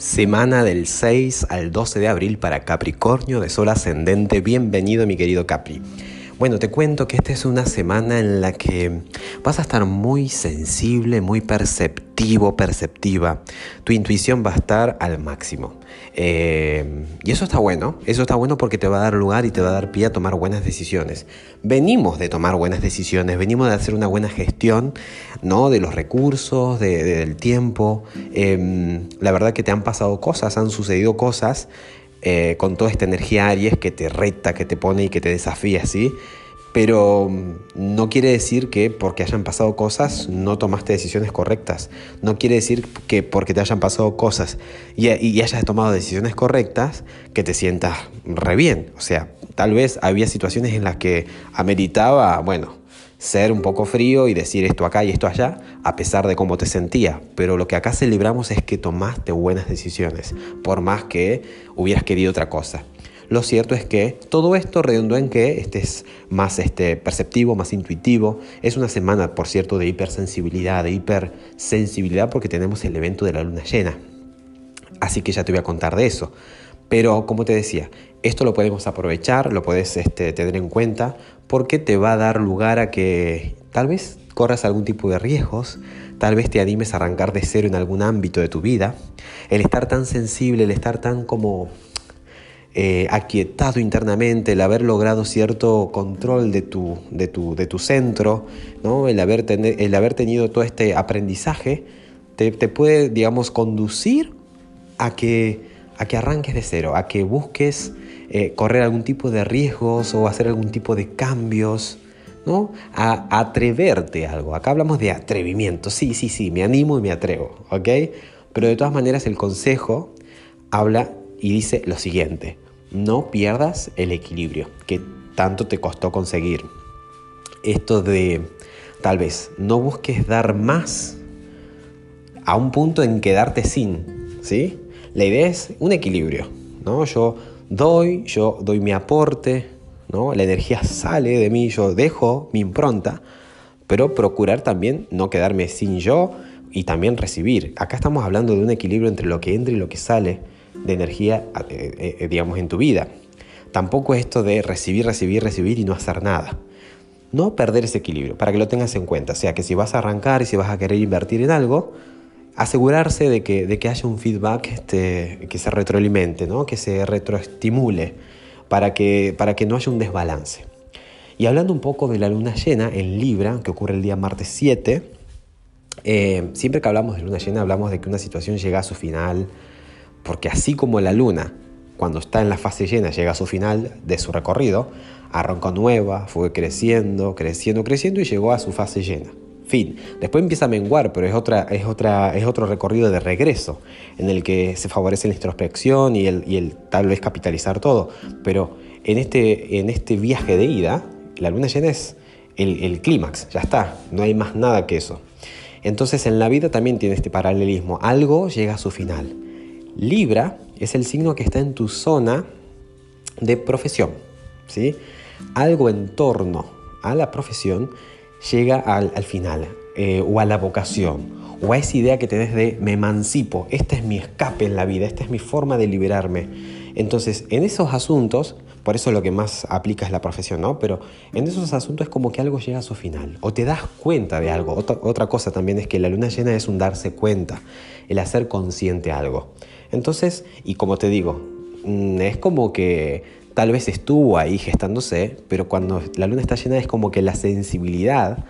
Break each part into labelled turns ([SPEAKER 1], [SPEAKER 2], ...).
[SPEAKER 1] Semana del 6 al 12 de abril para Capricornio de Sol Ascendente. Bienvenido mi querido Capri. Bueno, te cuento que esta es una semana en la que vas a estar muy sensible, muy perceptivo, perceptiva. Tu intuición va a estar al máximo. Eh, y eso está bueno, eso está bueno porque te va a dar lugar y te va a dar pie a tomar buenas decisiones. Venimos de tomar buenas decisiones, venimos de hacer una buena gestión ¿no? de los recursos, del tiempo. Em, la verdad que te han pasado cosas, han sucedido cosas eh, con toda esta energía Aries que te reta, que te pone y que te desafía, ¿sí? Pero mm, no quiere decir que porque hayan pasado cosas no tomaste decisiones correctas. No quiere decir que porque te hayan pasado cosas y, y hayas tomado decisiones correctas que te sientas re bien. O sea, tal vez había situaciones en las que ameritaba, bueno, ser un poco frío y decir esto acá y esto allá, a pesar de cómo te sentía. Pero lo que acá celebramos es que tomaste buenas decisiones, por más que hubieras querido otra cosa. Lo cierto es que todo esto redundó en que estés más este, perceptivo, más intuitivo. Es una semana, por cierto, de hipersensibilidad, de hipersensibilidad porque tenemos el evento de la luna llena. Así que ya te voy a contar de eso. Pero como te decía, esto lo podemos aprovechar, lo puedes este, tener en cuenta porque te va a dar lugar a que tal vez corras algún tipo de riesgos, tal vez te animes a arrancar de cero en algún ámbito de tu vida. El estar tan sensible, el estar tan como eh, aquietado internamente, el haber logrado cierto control de tu, de tu, de tu centro, ¿no? el, haber el haber tenido todo este aprendizaje, te, te puede, digamos, conducir a que a que arranques de cero, a que busques eh, correr algún tipo de riesgos o hacer algún tipo de cambios, ¿no? A, atreverte a algo. Acá hablamos de atrevimiento. Sí, sí, sí, me animo y me atrevo, ¿ok? Pero de todas maneras el consejo habla y dice lo siguiente, no pierdas el equilibrio que tanto te costó conseguir. Esto de tal vez no busques dar más a un punto en quedarte sin, ¿sí? La idea es un equilibrio, ¿no? Yo doy, yo doy mi aporte, ¿no? La energía sale de mí, yo dejo mi impronta, pero procurar también no quedarme sin yo y también recibir. Acá estamos hablando de un equilibrio entre lo que entra y lo que sale de energía, eh, eh, digamos, en tu vida. Tampoco es esto de recibir, recibir, recibir y no hacer nada. No perder ese equilibrio, para que lo tengas en cuenta. O sea, que si vas a arrancar y si vas a querer invertir en algo, asegurarse de que, de que haya un feedback este, que se retroalimente, ¿no? que se retroestimule, para que, para que no haya un desbalance. Y hablando un poco de la luna llena en Libra, que ocurre el día martes 7, eh, siempre que hablamos de luna llena hablamos de que una situación llega a su final, porque así como la luna, cuando está en la fase llena, llega a su final de su recorrido, arrancó nueva, fue creciendo, creciendo, creciendo y llegó a su fase llena. Después empieza a menguar, pero es, otro recorrido de regreso, en el que se favorece la introspección y el, tal vez capitalizar todo. Pero en este, en este viaje de ida, la luna llena es el, el clímax, ya está, no hay más nada que eso. Entonces en la vida también tiene este paralelismo, algo llega a su final. Libra es el signo que está en tu zona de profesión, ¿sí? Algo en torno a la profesión llega al, final, eh, o a la vocación, o a esa idea que te des de me emancipo, este es mi escape en la vida, esta es mi forma de liberarme. Entonces, en esos asuntos, por eso lo que más aplica es la profesión, ¿no? Pero en esos asuntos es como que algo llega a su final, o te das cuenta de algo. Otra, otra cosa también es que la luna llena es un darse cuenta, el hacer consciente algo. Entonces, y como te digo, mm, es como que tal vez estuvo ahí gestándose, pero cuando la luna está llena es como que la sensibilidad,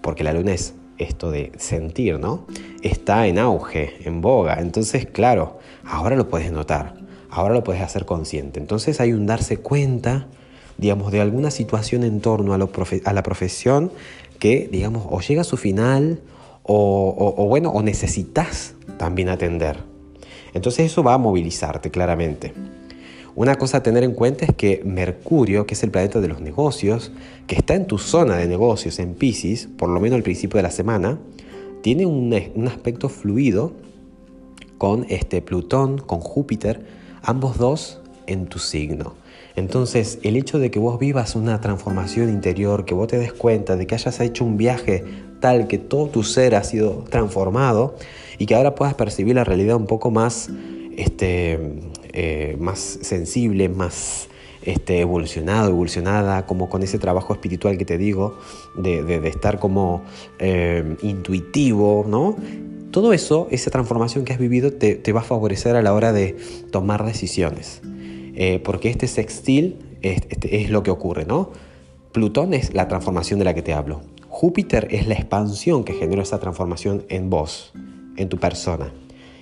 [SPEAKER 1] porque la luna es esto de sentir, ¿no? Está en auge, en boga. Entonces, claro, ahora lo puedes notar, ahora lo puedes hacer consciente. Entonces hay un darse cuenta, digamos, de alguna situación en torno a, la profesión que, digamos, o llega a su final o, o bueno, o necesitas también atender. Entonces eso va a movilizarte claramente. Una cosa a tener en cuenta es que Mercurio, que es el planeta de los negocios, que está en tu zona de negocios en Pisces, por lo menos al principio de la semana, tiene un, aspecto fluido con este Plutón, con Júpiter, ambos dos en tu signo. Entonces, el hecho de que vos vivas una transformación interior, que vos te des cuenta de que hayas hecho un viaje tal que todo tu ser ha sido transformado y que ahora puedas percibir la realidad un poco más este, eh, más sensible, más este, evolucionado, evolucionada, como con ese trabajo espiritual que te digo, de, estar como eh, intuitivo, ¿no? Todo eso, esa transformación que has vivido, te, va a favorecer a la hora de tomar decisiones. Eh, porque este sextil es, este, es lo que ocurre, ¿no? Plutón es la transformación de la que te hablo. Júpiter es la expansión que genera esa transformación en vos, en tu persona.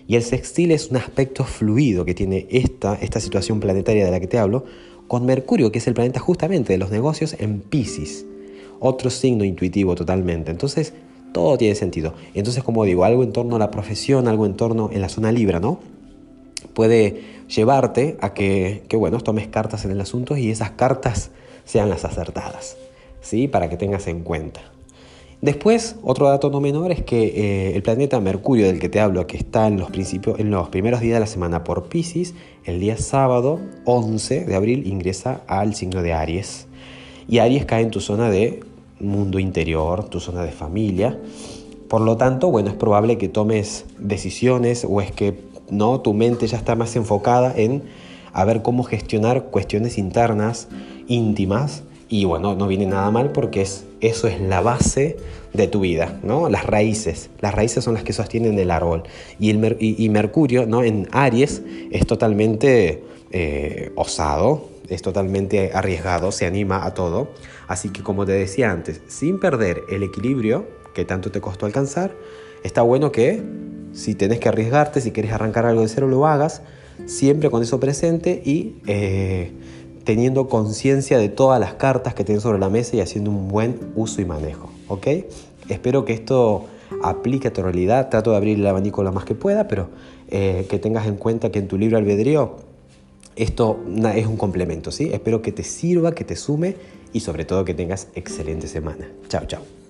[SPEAKER 1] Y el sextil es un aspecto fluido que tiene esta, esta situación planetaria de la que te hablo, con Mercurio, que es el planeta justamente de los negocios, en Pisces. Otro signo intuitivo totalmente. Entonces, todo tiene sentido. Entonces, como digo, algo en torno a la profesión, algo en torno en la zona Libra, ¿no? Puede llevarte a que, que bueno, tomes cartas en el asunto y esas cartas sean las acertadas, ¿sí? Para que tengas en cuenta. Después, otro dato no menor es que eh, el planeta Mercurio del que te hablo, que está en los, en los primeros días de la semana por Pisces, el día sábado 11 de abril ingresa al signo de Aries. Y Aries cae en tu zona de mundo interior, tu zona de familia. Por lo tanto, bueno, es probable que tomes decisiones o es que no, tu mente ya está más enfocada en a ver cómo gestionar cuestiones internas, íntimas, y bueno, no viene nada mal porque es, eso es la base de tu vida, ¿no? Las raíces. Las raíces son las que sostienen el árbol. Y, el y, Mercurio, ¿no? En Aries es totalmente eh, osado, es totalmente arriesgado, se anima a todo. Así que como te decía antes, sin perder el equilibrio que tanto te costó alcanzar, está bueno que si tenés que arriesgarte, si quieres arrancar algo de cero, lo hagas, siempre con eso presente y... Eh, teniendo conciencia de todas las cartas que tienes sobre la mesa y haciendo un buen uso y manejo. ¿Ok? Espero que esto aplique a tu realidad. Trato de abrir el abanico lo más que pueda, pero eh, que tengas en cuenta que en tu libro albedrío esto es un complemento. ¿sí? Espero que te sirva, que te sume y sobre todo que tengas excelente semana. Chao, chao.